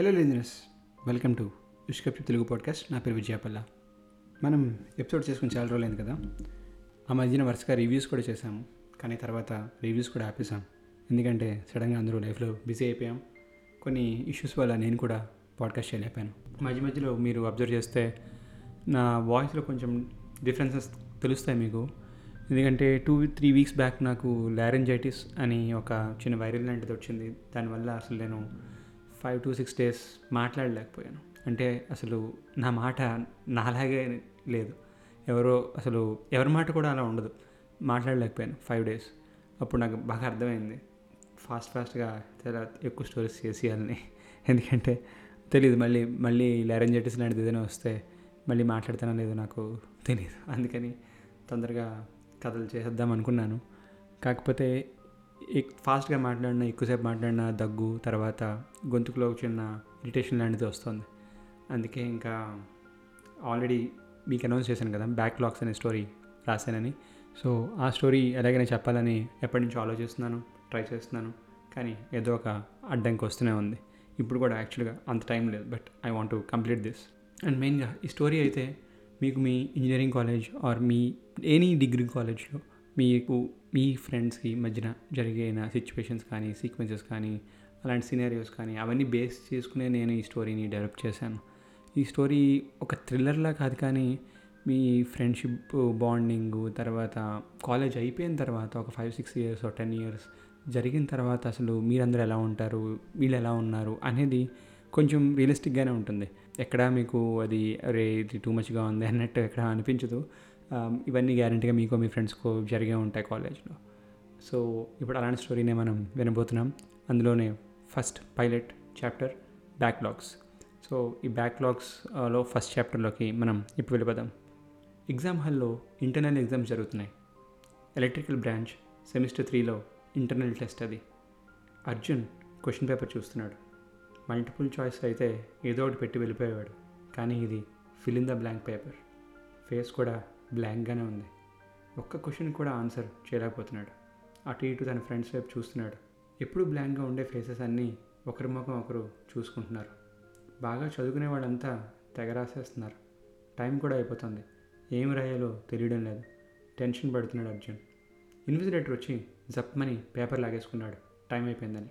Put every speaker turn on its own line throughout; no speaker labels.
Hello listeners welcome to విష్కప్ Telugu podcast నా పేరు విజయపల్ల మనం ఎపిసోడ్ చేసుకుని చాలా రోజులైంది కదా. ఆ మధ్యన వరుసగా రివ్యూస్ కూడా చేశాము కానీ తర్వాత రివ్యూస్ కూడా ఆపేసాం ఎందుకంటే సడన్గా అందరూ లైఫ్లో బిజీ అయిపోయాం. కొన్ని ఇష్యూస్ వల్ల నేను కూడా పాడ్కాస్ట్ చేయలేకపోయాను. మధ్య మధ్యలో మీరు అబ్జర్వ్ చేస్తే నా వాయిస్లో కొంచెం డిఫరెన్సెస్ తెలుస్తాయి మీకు. ఎందుకంటే టూ త్రీ వీక్స్ బ్యాక్ నాకు లారెంజైటిస్ అని ఒక చిన్న వైరల్ లాంటిది వచ్చింది. దానివల్ల అసలు నేను ఫైవ్ టు సిక్స్ డేస్ మాట్లాడలేకపోయాను. అంటే అసలు నా మాట నాలాగే లేదు. ఎవరో అసలు ఎవరి మాట కూడా అలా ఉండదు. మాట్లాడలేకపోయాను ఫైవ్ డేస్ అప్పుడు నాకు బాగా అర్థమైంది. ఫాస్ట్ ఫాస్ట్గా చాలా ఎక్కువ స్టోరీస్ చేసేయాలని. ఎందుకంటే తెలియదు మళ్ళీ మళ్ళీ లారెంజైటిస్ లాంటిది ఏదైనా వస్తే మళ్ళీ మాట్లాడతానో లేదో నాకు తెలియదు అందుకని తొందరగా కథలు చేసేద్దాం అనుకున్నాను. కాకపోతే ఫాస్ట్గా మాట్లాడినా ఎక్కువసేపు మాట్లాడినా దగ్గు తర్వాత గొంతుకులో చిన్న ఇరిటేషన్ లాంటిది వస్తుంది. అందుకే ఇంకా ఆల్రెడీ మీకు అనౌన్స్ చేశాను కదా బ్యాక్లాగ్స్ అనే స్టోరీ రాశానని. సో ఆ స్టోరీ ఎలాగైనా చెప్పాలని ఎప్పటి నుంచో ఆలోచిస్తున్నాను ట్రై చేస్తున్నాను. కానీ ఏదో ఒక అడ్డంకి వస్తూనే ఉంది. ఇప్పుడు కూడా యాక్చువల్గా అంత టైం లేదు but I want to complete this. And మెయిన్గా ఈ స్టోరీ అయితే మీకు మీ ఇంజనీరింగ్ కాలేజ్ ఆర్ మీ ఎనీ డిగ్రీ కాలేజ్లో మీకు మీ ఫ్రెండ్స్కి మధ్యన జరిగిన సిచ్యువేషన్స్ కానీ సీక్వెన్సెస్ కానీ అలాంటి సినారియోస్ కానీ అవన్నీ బేస్ చేసుకునే నేను ఈ స్టోరీని డెవలప్ చేశాను. ఈ స్టోరీ ఒక థ్రిల్లర్లా కాదు కానీ మీ ఫ్రెండ్షిప్ బాండింగ్ తర్వాత కాలేజ్ అయిపోయిన తర్వాత ఒక five six years ten years జరిగిన తర్వాత అసలు మీరందరూ ఎలా ఉంటారు? వీళ్ళు ఎలా ఉన్నారు? అనేది కొంచెం రియలిస్టిక్గానే ఉంటుంది. ఎక్కడ మీకు అది అరే ఇది టూ మచ్గా ఉంది అన్నట్టు ఎక్కడ అనిపించదు. Um, ఇవన్నీ గ్యారంటీగా మీకు మీ ఫ్రెండ్స్కో జరిగే ఉంటాయి కాలేజ్లో సో ఇప్పుడు అలాంటి స్టోరీనే మనం వినబోతున్నాం. అందులోనే first pilot chapter backlogs so ఈ బ్యాక్లాగ్స్లో ఫస్ట్ చాప్టర్లోకి మనం ఇప్పుడు వెళ్ళిపోదాం. ఎగ్జామ్ హాల్లో ఇంటర్నల్ ఎగ్జామ్స్ జరుగుతున్నాయి. ఎలక్ట్రికల్ బ్రాంచ్ సెమిస్టర్ త్రీలో ఇంటర్నల్ టెస్ట్ అది. అర్జున్ క్వశ్చన్ పేపర్ చూస్తున్నాడు. మల్టిపుల్ చాయిస్ అయితే ఏదో ఒకటి పెట్టి వెళ్ళిపోయేవాడు. కానీ ఇది fill in the blank paper face కూడా బ్లాంక్గానే ఉంది. ఒక్క క్వశ్చన్ కూడా ఆన్సర్ చేయలేకపోతున్నాడు. అటు ఇటు తన ఫ్రెండ్స్ వైపు చూస్తున్నాడు. ఎప్పుడు బ్లాంక్గా ఉండే ఫేసెస్ అన్నీ ఒకరి ముఖం ఒకరు చూసుకుంటున్నారు. బాగా చదువుకునే వాళ్ళంతా తెగ రాసేస్తున్నారు. టైం కూడా అయిపోతుంది. ఏం రాయాలో తెలియడం లేదు. టెన్షన్ పడుతున్నాడు అర్జున్. ఇన్విజిలేటర్ వచ్చి జప్మని పేపర్ లాగేసుకున్నాడు. టైం అయిపోయిందని.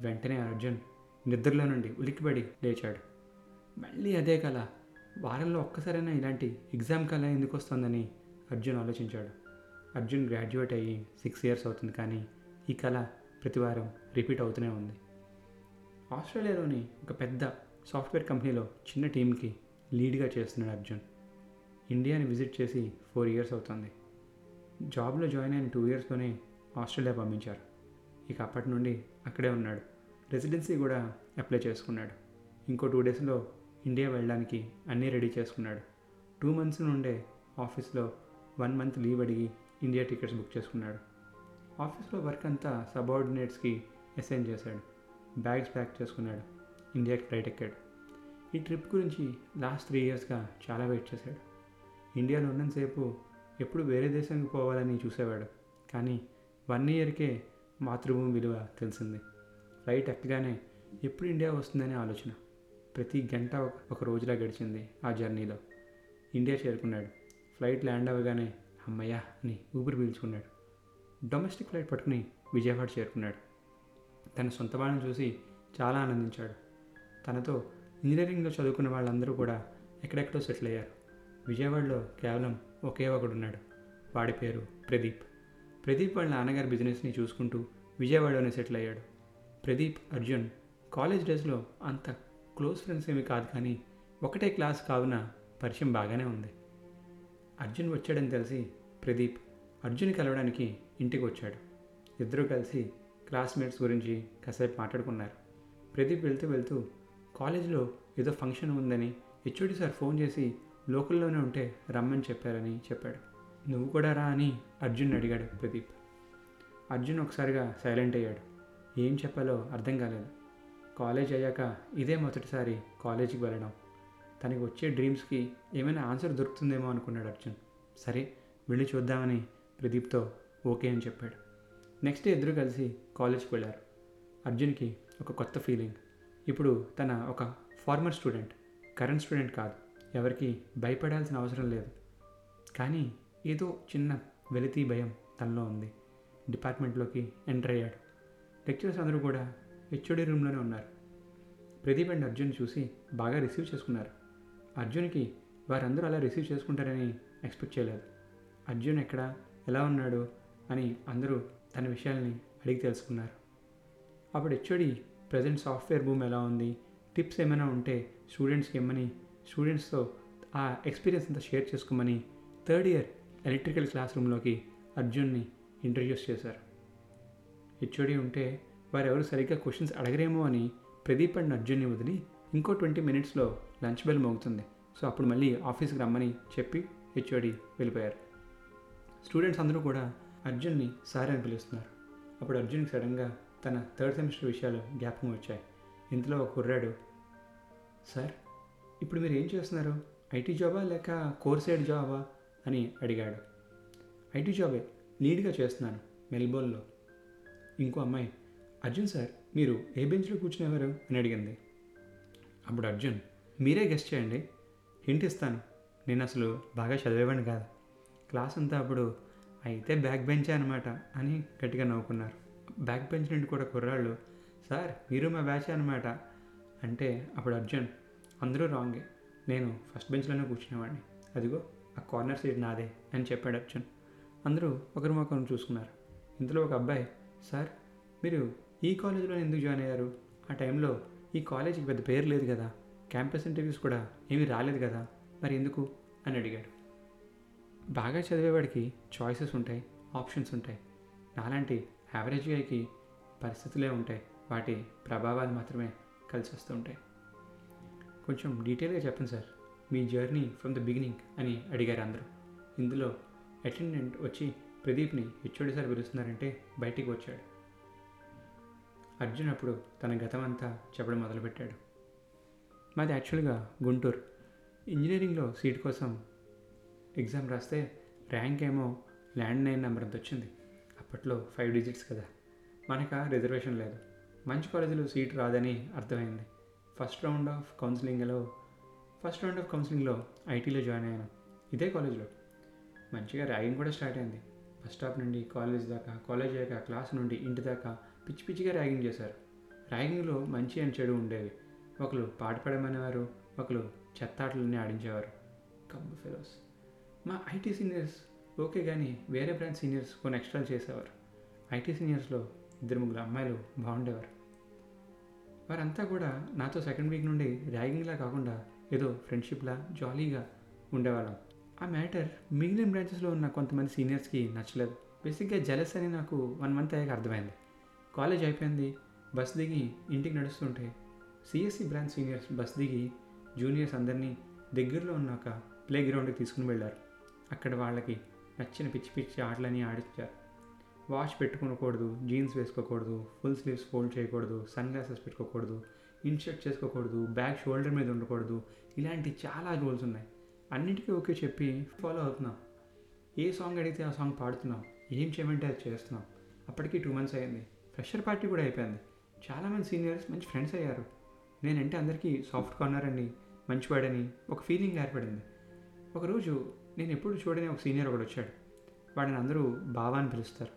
వెంటనే అర్జున్ నిద్రలో నుండి ఉలిక్కిపడి లేచాడు. మళ్ళీ అదే కళ వారంలో ఒక్కసారైనా ఇలాంటి ఎగ్జామ్ కళ ఎందుకు వస్తుందని అర్జున్ ఆలోచించాడు. అర్జున్ గ్రాడ్యుయేట్ అయ్యి సిక్స్ ఇయర్స్ అవుతుంది కానీ ఈ కళ ప్రతి వారం రిపీట్ అవుతూనే ఉంది. ఆస్ట్రేలియాలోని ఒక పెద్ద సాఫ్ట్వేర్ కంపెనీలో చిన్న టీంకి లీడ్గా చేస్తున్నాడు అర్జున్. ఇండియాని విజిట్ చేసి ఫోర్ ఇయర్స్ అవుతుంది. జాబ్లో జాయిన్ అయిన టూ ఇయర్స్లోనే ఆస్ట్రేలియా పంపించారు. ఇక అప్పటి నుండి అక్కడే ఉన్నాడు. రెసిడెన్సీ కూడా అప్లై చేసుకున్నాడు. ఇంకో టూ డేస్లో ఇండియా వెళ్ళడానికి అన్నీ రెడీ చేసుకున్నాడు. టూ మంత్స్ నుండే ఆఫీస్లో వన్ మంత్ లీవ్ అడిగి ఇండియా టికెట్స్ బుక్ చేసుకున్నాడు. ఆఫీస్లో వర్క్ అంతా సబార్డినేట్స్కి అసైన్ చేశాడు. బ్యాగ్స్ ప్యాక్ చేసుకున్నాడు. ఇండియాకి ఫ్లైట్ ఎక్కాడు. ఈ ట్రిప్ గురించి లాస్ట్ త్రీ ఇయర్స్గా చాలా వెయిట్ చేశాడు. ఇండియాలో ఉన్నంతసేపు ఎప్పుడు వేరే దేశానికి పోవాలని చూసేవాడు. కానీ వన్ ఇయర్కే మాతృభూమి విలువ తెలిసింది. ఫ్లైట్ ఎక్కగానే ఎప్పుడు ఇండియా వస్తుందనే ఆలోచన. ప్రతి గంట ఒక- రోజులా గడిచింది ఆ జర్నీలో. ఇండియా చేరుకున్నాడు. ఫ్లైట్ ల్యాండ్ అవ్వగానే అమ్మయ్యా అని ఊపిరి పీల్చుకున్నాడు. డొమెస్టిక్ ఫ్లైట్ పట్టుకుని విజయవాడ చేరుకున్నాడు. తన సొంత వాళ్ళని చూసి చాలా ఆనందించాడు. తనతో ఇంజనీరింగ్లో చదువుకున్న వాళ్ళందరూ కూడా ఎక్కడెక్కడో సెటిల్ అయ్యారు. విజయవాడలో కేవలం ఒకే ఒకడున్నాడు. వాడి పేరు ప్రదీప్. ప్రదీప్ వాళ్ళ నాన్నగారి బిజినెస్ని చూసుకుంటూ విజయవాడలోనే సెటిల్ అయ్యాడు. ప్రదీప్ అర్జున్ కాలేజ్ డేస్లో అంత క్లోజ్ ఫ్రెండ్స్ ఏమి కాదు కానీ ఒకటే క్లాస్ కావున పరిచయం బాగానే ఉంది. అర్జున్ వచ్చాడని తెలిసి ప్రదీప్ అర్జున్ కలవడానికి ఇంటికి వచ్చాడు. ఇద్దరూ కలిసి క్లాస్మేట్స్ గురించి కాసేపు మాట్లాడుకున్నారు. ప్రదీప్ వెళ్తూ వెళ్తూ కాలేజీలో ఏదో ఫంక్షన్ ఉందని హెచ్ఓడి సార్ ఫోన్ చేసి లోకల్లోనే ఉంటే రమ్మని చెప్పారని చెప్పాడు. నువ్వు కూడా రా అని అర్జున్ అడిగాడు ప్రదీప్. అర్జున్ ఒకసారిగా సైలెంట్ అయ్యాడు. ఏం చెప్పాలో అర్థం కాలేదు. కాలేజ్ అయ్యాక ఇదే మొదటిసారి కాలేజీకి వెళ్ళడం. తనకి వచ్చే డ్రీమ్స్కి ఏమైనా ఆన్సర్ దొరుకుతుందేమో అనుకున్నాడు అర్జున్. సరే వెళ్ళి చూద్దామని ప్రదీప్తో ఓకే అని చెప్పాడు. నెక్స్ట్ డే ఇద్దరు కలిసి కాలేజ్కి వెళ్ళారు. అర్జున్కి ఒక కొత్త ఫీలింగ్. ఇప్పుడు తన ఒక ఫార్మర్ స్టూడెంట్. కరెంట్ స్టూడెంట్ కాదు. ఎవరికి భయపడాల్సిన అవసరం లేదు. కానీ ఏదో చిన్న వెలితీ భయం తనలో ఉంది. డిపార్ట్మెంట్లోకి ఎంటర్ అయ్యాడు. లెక్చరర్స్ అందరూ కూడా హెచ్ఓడి రూమ్లోనే ఉన్నారు. ప్రదీప్ అండ్ అర్జున్ చూసి బాగా రిసీవ్ చేసుకున్నారు. అర్జున్కి వారందరూ అలా రిసీవ్ చేసుకుంటారని ఎక్స్పెక్ట్ చేయలేదు. అర్జున్ ఎక్కడ ఎలా ఉన్నాడు అని అందరూ తన విషయాల్ని అడిగి తెలుసుకున్నారు. అప్పుడు హెచ్ఓడి ప్రజెంట్ సాఫ్ట్వేర్ భూమి ఎలా ఉంది టిప్స్ ఏమైనా ఉంటే స్టూడెంట్స్కి ఇమ్మని స్టూడెంట్స్తో ఆ ఎక్స్పీరియన్స్ అంతా షేర్ చేసుకోమని థర్డ్ ఇయర్ ఎలక్ట్రికల్ క్లాస్ రూమ్లోకి అర్జున్ని ఇంట్రడ్యూస్ చేశారు. హెచ్ఓడి ఉంటే వారెవరు సరిగ్గా క్వశ్చన్స్ అడగరేమో అని ప్రదీప్ అండ్ అర్జున్ని వదిలి ఇంకో ట్వంటీ మినిట్స్లో లంచ్ బెల్ మోగుతుంది. సో అప్పుడు మళ్ళీ ఆఫీస్కి రమ్మని చెప్పి హెచ్ఓడి వెళ్ళిపోయారు. స్టూడెంట్స్ అందరూ కూడా అర్జున్ని సార్ అని పిలుస్తున్నారు. అప్పుడు అర్జున్కి సడన్గా తన థర్డ్ సెమిస్టర్ విషయాలు జ్ఞాపకం వచ్చాయి. ఇంతలో ఒక కుర్రాడు సార్ ఇప్పుడు మీరు ఏం చేస్తున్నారు? ఐటీ జాబా లేక కోర్ సైడ్ జాబా? అని అడిగాడు. ఐటీ జాబే లీడ్గా చేస్తున్నాను మెల్బోర్న్లో. ఇంకో అమ్మాయి అర్జున్ సార్ మీరు ఏ బెంచ్లో కూర్చునేవారు అని అడిగింది. అప్పుడు అర్జున్ మీరే గెస్ట్ చేయండి. హింట్ ఇస్తాను. నేను అసలు బాగా చదివేవాడిని కాదు. క్లాస్ అంతా అప్పుడు అయితే బ్యాక్ బెంచే అనమాట అని గట్టిగా నవ్వుకున్నారు. బ్యాక్ బెంచ్ నుండి కూడా కుర్రాళ్ళు సార్ మీరు మా బ్యాచే అనమాట అంటే అప్పుడు అర్జున్ అందరూ రాంగే. నేను ఫస్ట్ బెంచ్లోనే కూర్చునేవాడిని. అదిగో ఆ కార్నర్ సీట్ నాదే అని చెప్పాడు అర్జున్. అందరూ ఒకరి మొక్కను చూసుకున్నారు. ఇందులో ఒక అబ్బాయి సార్ మీరు ఈ కాలేజీలో ఎందుకు జాయిన్ అయ్యారు? ఆ టైంలో ఈ కాలేజీకి పెద్ద పేరు లేదు కదా. క్యాంపస్ ఇంటర్వ్యూస్ కూడా ఏమీ రాలేదు కదా. మరి ఎందుకు? అని అడిగాడు. బాగా చదివేవాడికి చాయిసెస్ ఉంటాయి ఆప్షన్స్ ఉంటాయి. నాలాంటి యావరేజ్ గాయకి పరిస్థితులే ఉంటాయి. వాటి ప్రభావాలు మాత్రమే కలిసి వస్తూ ఉంటాయి. కొంచెం డీటెయిల్గా చెప్పండి సార్. మీ జర్నీ ఫ్రమ్ ద బిగినింగ్ అని అడిగారు అందరూ. ఇందులో అటెండెంట్ వచ్చి ప్రదీప్ని హెచ్ఓడి సార్ పిలుస్తున్నారంటే బయటికి వచ్చాడు. అర్జున్ అప్పుడు తన గతం అంతా చెప్పడం మొదలుపెట్టాడు. మాది యాక్చువల్గా గుంటూరు. ఇంజనీరింగ్లో సీట్ కోసం ఎగ్జామ్ రాస్తే ర్యాంక్ ఏమో ల్యాండ్ నైన్ నెంబర్ అంత వచ్చింది. అప్పట్లో ఫైవ్ డిజిట్స్ కదా. మనకు ఆ రిజర్వేషన్ లేదు. మంచి కాలేజీలో సీట్ రాదని అర్థమైంది. ఫస్ట్ రౌండ్ ఆఫ్ కౌన్సిలింగ్లో ఫస్ట్ రౌండ్ ఆఫ్ కౌన్సిలింగ్లో ఐటీలో జాయిన్ అయ్యాను. ఇదే కాలేజ్లో. మంచిగా ర్యాగింగ్ కూడా స్టార్ట్ అయింది. బస్ స్టాప్ నుండి కాలేజ్ దాకా కాలేజ్ అయ్యాక క్లాస్ నుండి ఇంటి దాకా పిచ్చి పిచ్చిగా ర్యాగింగ్ చేశారు. ర్యాగింగ్లో మంచి అని చెడు ఉండేవి. ఒకరు పాట పాడమనేవారు ఒకరు చెత్తాటలన్నీ ఆడించేవారు. కబ్బు ఫెలోస్ మా ఐటీ సీనియర్స్ ఓకే కానీ వేరే బ్రాంచ్ సీనియర్స్ కొన్ని ఎక్స్ట్రాలు చేసేవారు. ఐటీ సీనియర్స్లో ఇద్దరు ముగ్గురు అమ్మాయిలు బాగుండేవారు. వారంతా కూడా నాతో సెకండ్ వీక్ నుండి ర్యాగింగ్లా కాకుండా ఏదో ఫ్రెండ్షిప్లా జాలీగా ఉండేవాళ్ళం. ఆ మ్యాటర్ మిగిలిన బ్రాంచెస్లో ఉన్న కొంతమంది సీనియర్స్కి నచ్చలేదు. బేసిక్గా జలస్ అని నాకు వన్ మంత్ అయ్యాక అర్థమైంది. కాలేజ్ అయిపోయింది బస్ దిగి ఇంటికి నడుస్తుంటే సిఎస్సి బ్రాంచ్ సీనియర్స్ బస్ దిగి జూనియర్స్ అందరినీ దగ్గరలో ఉన్నాక ప్లే గ్రౌండ్కి తీసుకుని వెళ్ళారు. అక్కడ వాళ్ళకి నచ్చిన పిచ్చి పిచ్చి ఆటలన్నీ ఆడించారు. వాష్ పెట్టుకోకూడదు జీన్స్ వేసుకోకూడదు ఫుల్ స్లీవ్స్ ఫోల్డ్ చేయకూడదు సన్ గ్లాసెస్ పెట్టుకోకూడదు ఇన్షర్ట్ చేసుకోకూడదు బ్యాగ్ షోల్డర్ మీద ఉండకూడదు ఇలాంటి చాలా రూల్స్ ఉన్నాయి. అన్నిటికీ ఓకే చెప్పి ఫాలో అవుతున్నాం. ఏ సాంగ్ అడిగితే ఆ సాంగ్ పాడుతున్నాం. ఏం చేయమంటే అది చేస్తున్నాం. అప్పటికి టూ మంత్స్ అయింది. ఫ్రెషర్ పార్టీ కూడా అయిపోయింది. చాలామంది సీనియర్స్ మంచి ఫ్రెండ్స్ అయ్యారు. నేనంటే అందరికీ సాఫ్ట్ కార్నర్ అని మంచివాడని ఒక ఫీలింగ్ ఏర్పడింది. ఒకరోజు నేను ఎప్పుడు చూడని ఒక సీనియర్ ఒకడు వచ్చాడు. వాడిని అందరూ బావా అని పిలుస్తారు.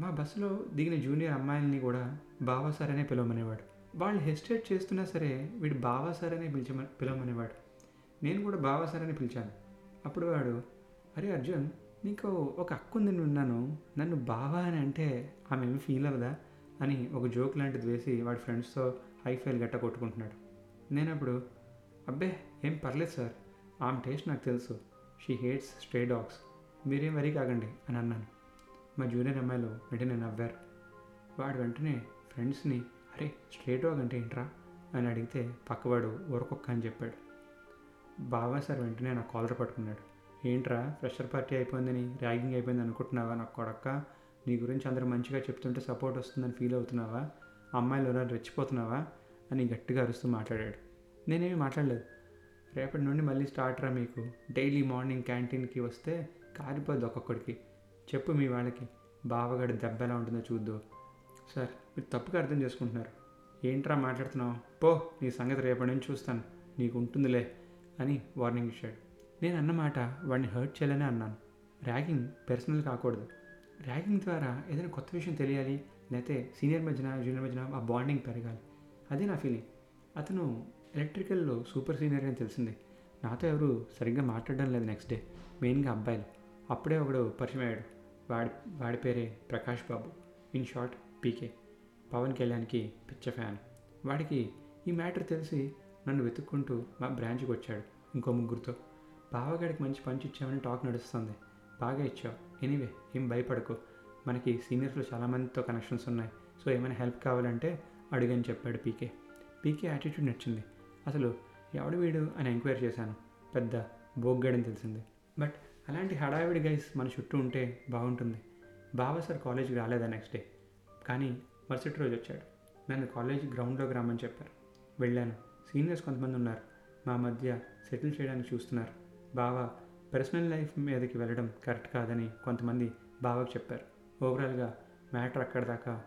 మా బస్సులో దిగిన జూనియర్ అమ్మాయిల్ని కూడా బావా సార్ అనే పిలవమనేవాడు. వాళ్ళు హెస్టేట్ చేస్తున్నా సరే వీడు బావా సార్ అనే పిలిచమ పిలవమనేవాడు. నేను కూడా బావా సార్ అని పిలిచాను. అప్పుడు వాడు అరే అర్జున్ నీకు ఒక అక్క ఉంది ఉన్నాను నన్ను బావా అని అంటే ఆమె ఏమి ఫీల్ అవ్వదా? అని ఒక జోక్ లాంటిది వేసి వాడి ఫ్రెండ్స్తో హై ఫైల్ గట్ట కొట్టుకుంటున్నాడు. నేను అప్పుడు అబ్బే ఏం పర్లేదు సార్ ఆమె టేస్ట్ నాకు తెలుసు. షీ హేట్స్ స్ట్రే డాగ్స్ మీరేం వరీ కాగండి అని అన్నాను. మా జూనియర్ అమ్మాయిలు వెంటనే నవ్వారు. వాడు వెంటనే ఫ్రెండ్స్ని అరే స్ట్రే డాగ్ అంటే ఏంట్రా? అని అడిగితే పక్కవాడు ఊరకొక్క అని చెప్పాడు. బావా సార్ వెంటనే నా కాలర్ పట్టుకున్నాడు. ఏంట్రా ఫ్రెషర్ పార్టీ అయిపోయిందని ర్యాగింగ్ అయిపోయింది అనుకుంటున్నావా నాకు కొడక్క? నీ గురించి అందరూ మంచిగా చెప్తుంటే సపోర్ట్ వస్తుందని ఫీల్ అవుతున్నావా? అమ్మాయిలు ఎవరైనా రెచ్చిపోతున్నావా? అని గట్టిగా అరుస్తూ మాట్లాడాడు. నేనేమి మాట్లాడలేదు. రేపటి నుండి మళ్ళీ స్టార్ట్ రా మీకు. డైలీ మార్నింగ్ క్యాంటీన్కి వస్తే కారిపోద్ది ఒక్కొక్కడికి. చెప్పు మీ వాళ్ళకి బావగాడి దెబ్బ ఎలా ఉంటుందో చూద్దు. సార్ మీరు తప్పుగా అర్థం చేసుకుంటున్నారు. ఏంట్రా మాట్లాడుతున్నావు? పో నీ సంగతి రేపటి నుంచి చూస్తాను. నీకు ఉంటుందిలే అని వార్నింగ్ ఇచ్చాడు. నేను అన్నమాట వాడిని హర్ట్ చేయాలని అన్నాను. ర్యాగింగ్ పర్సనల్ కాకూడదు. ర్యాగింగ్ ద్వారా ఏదైనా కొత్త విషయం తెలియాలి లేకపోతే సీనియర్ మధ్యన జూనియర్ మధ్యన ఆ బాండింగ్ పెరగాలి. అదే నా ఫీలింగ్ అతను ఎలక్ట్రికల్లో సూపర్ సీనియర్ అని తెలిసింది. నాతో ఎవరు సరిగ్గా మాట్లాడడం లేదు నెక్స్ట్ డే మెయిన్గా అబ్బాయిలు. అప్పుడే ఒకడు పరిచయం అయ్యాడు. వాడి వాడి పేరే Prakash Babu. In short PK Pawan కళ్యాణ్కి పిచ్చ ఫ్యాన్. వాడికి ఈ మ్యాటర్ తెలిసి నన్ను వెతుక్కుంటూ మా బ్రాంచ్కి వచ్చాడు. ఇంకో ముగ్గురితో. బావగాడికి మంచి పంచి ఇచ్చామని టాక్ నడుస్తుంది. బాగా ఇచ్చావు. ఎనీవే ఏం భయపడకు. మనకి సీనియర్స్లో చాలామందితో కనెక్షన్స్ ఉన్నాయి. సో ఏమైనా హెల్ప్ కావాలంటే అడిగని చెప్పాడు పీకే. పీకే యాటిట్యూడ్ నచ్చింది. అసలు ఎవడు వీడు అని ఎంక్వైరీ చేశాను. పెద్ద బోగ్గాడని తెలిసింది. బట్ అలాంటి హడావిడి గైస్ మన చుట్టూ ఉంటే బాగుంటుంది. బావ సార్ కాలేజీకి రాలేదా నెక్స్ట్ డే? కానీ మరుసటి రోజు వచ్చాడు. నన్ను కాలేజ్ గ్రౌండ్లోకి రమ్మని చెప్పారు. వెళ్ళాను. సీనియర్స్ కొంతమంది ఉన్నారు. మా మధ్య సెటిల్ చేయడానికి చూస్తున్నారు. బావ పర్సనల్ లైఫ్ మీదకి వెళ్ళడం కరెక్ట్ కాదని కొంతమంది బావకు చెప్పారు. ఓవరాల్గా మ్యాటర్ అక్కడ దాకా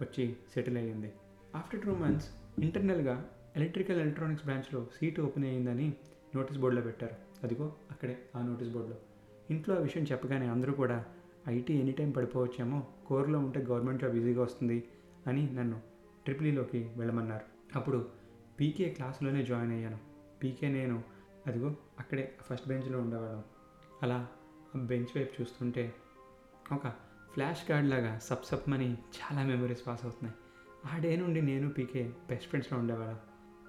వచ్చి సెటిల్ అయ్యింది. ఆఫ్టర్ టూ మంత్స్ ఇంటర్నల్గా ఎలక్ట్రికల్ ఎలక్ట్రానిక్స్ బ్రాంచ్లో సీటు ఓపెన్ అయ్యిందని నోటీస్ బోర్డులో పెట్టారు. అదిగో అక్కడే ఆ నోటీస్ బోర్డులో. ఇంట్లో ఆ విషయం చెప్పగానే అందరూ కూడా ఐటీ ఎనీ టైం పడిపోవచ్చేమో కోర్లో ఉంటే గవర్నమెంట్ జాబ్ ఈజీగా వస్తుంది అని నన్ను ట్రిపుల్లోకి వెళ్ళమన్నారు. అప్పుడు పీకే క్లాస్లోనే జాయిన్ అయ్యాను. పీకే నేను అదిగో అక్కడే ఫస్ట్ బెంచ్లో ఉండేవాళ్ళం. అలా ఆ బెంచ్ వైపు చూస్తుంటే ఒక ఫ్లాష్ కార్డ్ లాగా సబ్ సబ్మని చాలా మెమరీస్ పాస్ అవుతున్నాయి. ఆ డే నుండి నేను పీకే బెస్ట్ ఫ్రెండ్స్లో ఉండేవాళ్ళం.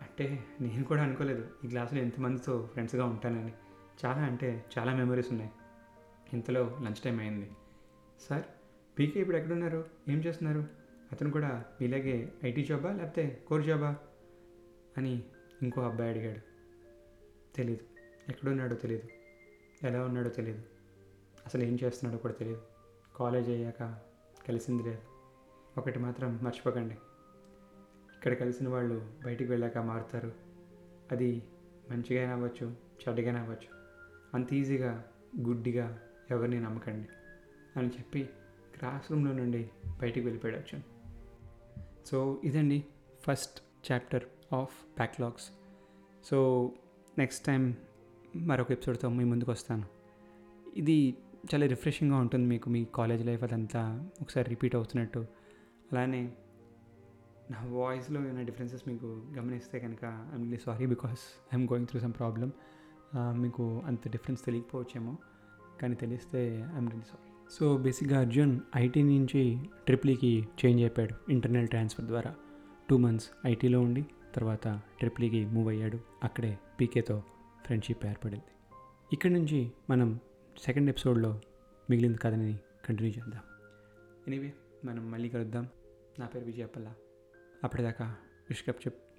అంటే నేను కూడా అనుకోలేదు ఈ క్లాస్లో ఎంతమందితో ఫ్రెండ్స్గా ఉంటానని. చాలా అంటే చాలా మెమరీస్ ఉన్నాయి. ఇంతలో లంచ్ టైం అయింది. సార్ పీకే ఇప్పుడు ఎక్కడున్నారు? ఏం చేస్తున్నారు? అతను కూడా మీలాగే ఐటీ జాబా లేకపోతే కోర్ జాబా? అని ఇంకో అబ్బాయి అడిగాడు. తెలియదు ఎక్కడున్నాడో తెలియదు ఎలా ఉన్నాడో తెలియదు అసలు ఏం చేస్తున్నాడో కూడా తెలియదు కాలేజ్ అయ్యాక కలిసింది లేదు. ఒకటి మాత్రం మర్చిపోకండి. ఇక్కడ కలిసిన వాళ్ళు బయటికి వెళ్ళాక మారుతారు. అది మంచిగానే అవ్వచ్చు చెడ్డగానే అవ్వచ్చు. అంత ఈజీగా గుడ్డిగా ఎవరిని నమ్మకండి అని చెప్పి క్లాస్ రూమ్లో నుండి బయటికి వెళ్ళిపోయాడు సో ఇదండి first chapter of backlogs. So next time మరొక ఎపిసోడ్తో మీ ముందుకు వస్తాను. ఇది చాలా రిఫ్రెషింగ్గా ఉంటుంది మీకు మీ కాలేజ్ లైఫ్ అదంతా ఒకసారి రిపీట్ అవుతున్నట్టు. అలానే నా వాయిస్లో ఏమైనా డిఫరెన్సెస్ మీకు గమనిస్తే కనుక I'm really sorry because I'm going through some problem మీకు అంత డిఫరెన్స్ తెలియకపోవచ్చేమో కానీ తెలిస్తే ఐఎమ్ రియలీ సారీ సో బేసిక్గా అర్జున్ ఐటీ నుంచి ట్రిప్లీకి e చేంజ్ అయిపోయాడు ఇంటర్నల్ ట్రాన్స్ఫర్ ద్వారా. టూ మంత్స్ ఐటీలో ఉండి. తర్వాత ట్రిప్లీకి మూవ్ అయ్యాడు. అక్కడే పీకేతో ఫ్రెండ్షిప్ ఏర్పడింది. ఇక్కడి నుంచి మనం సెకండ్ ఎపిసోడ్లో మిగిలింది కథని కంటిన్యూ చేద్దాం. ఎనీవే మనం మళ్ళీ కలుద్దాం. నా పేరు విజయపల్ల అప్పటిదాకా విష్కప్ చెప్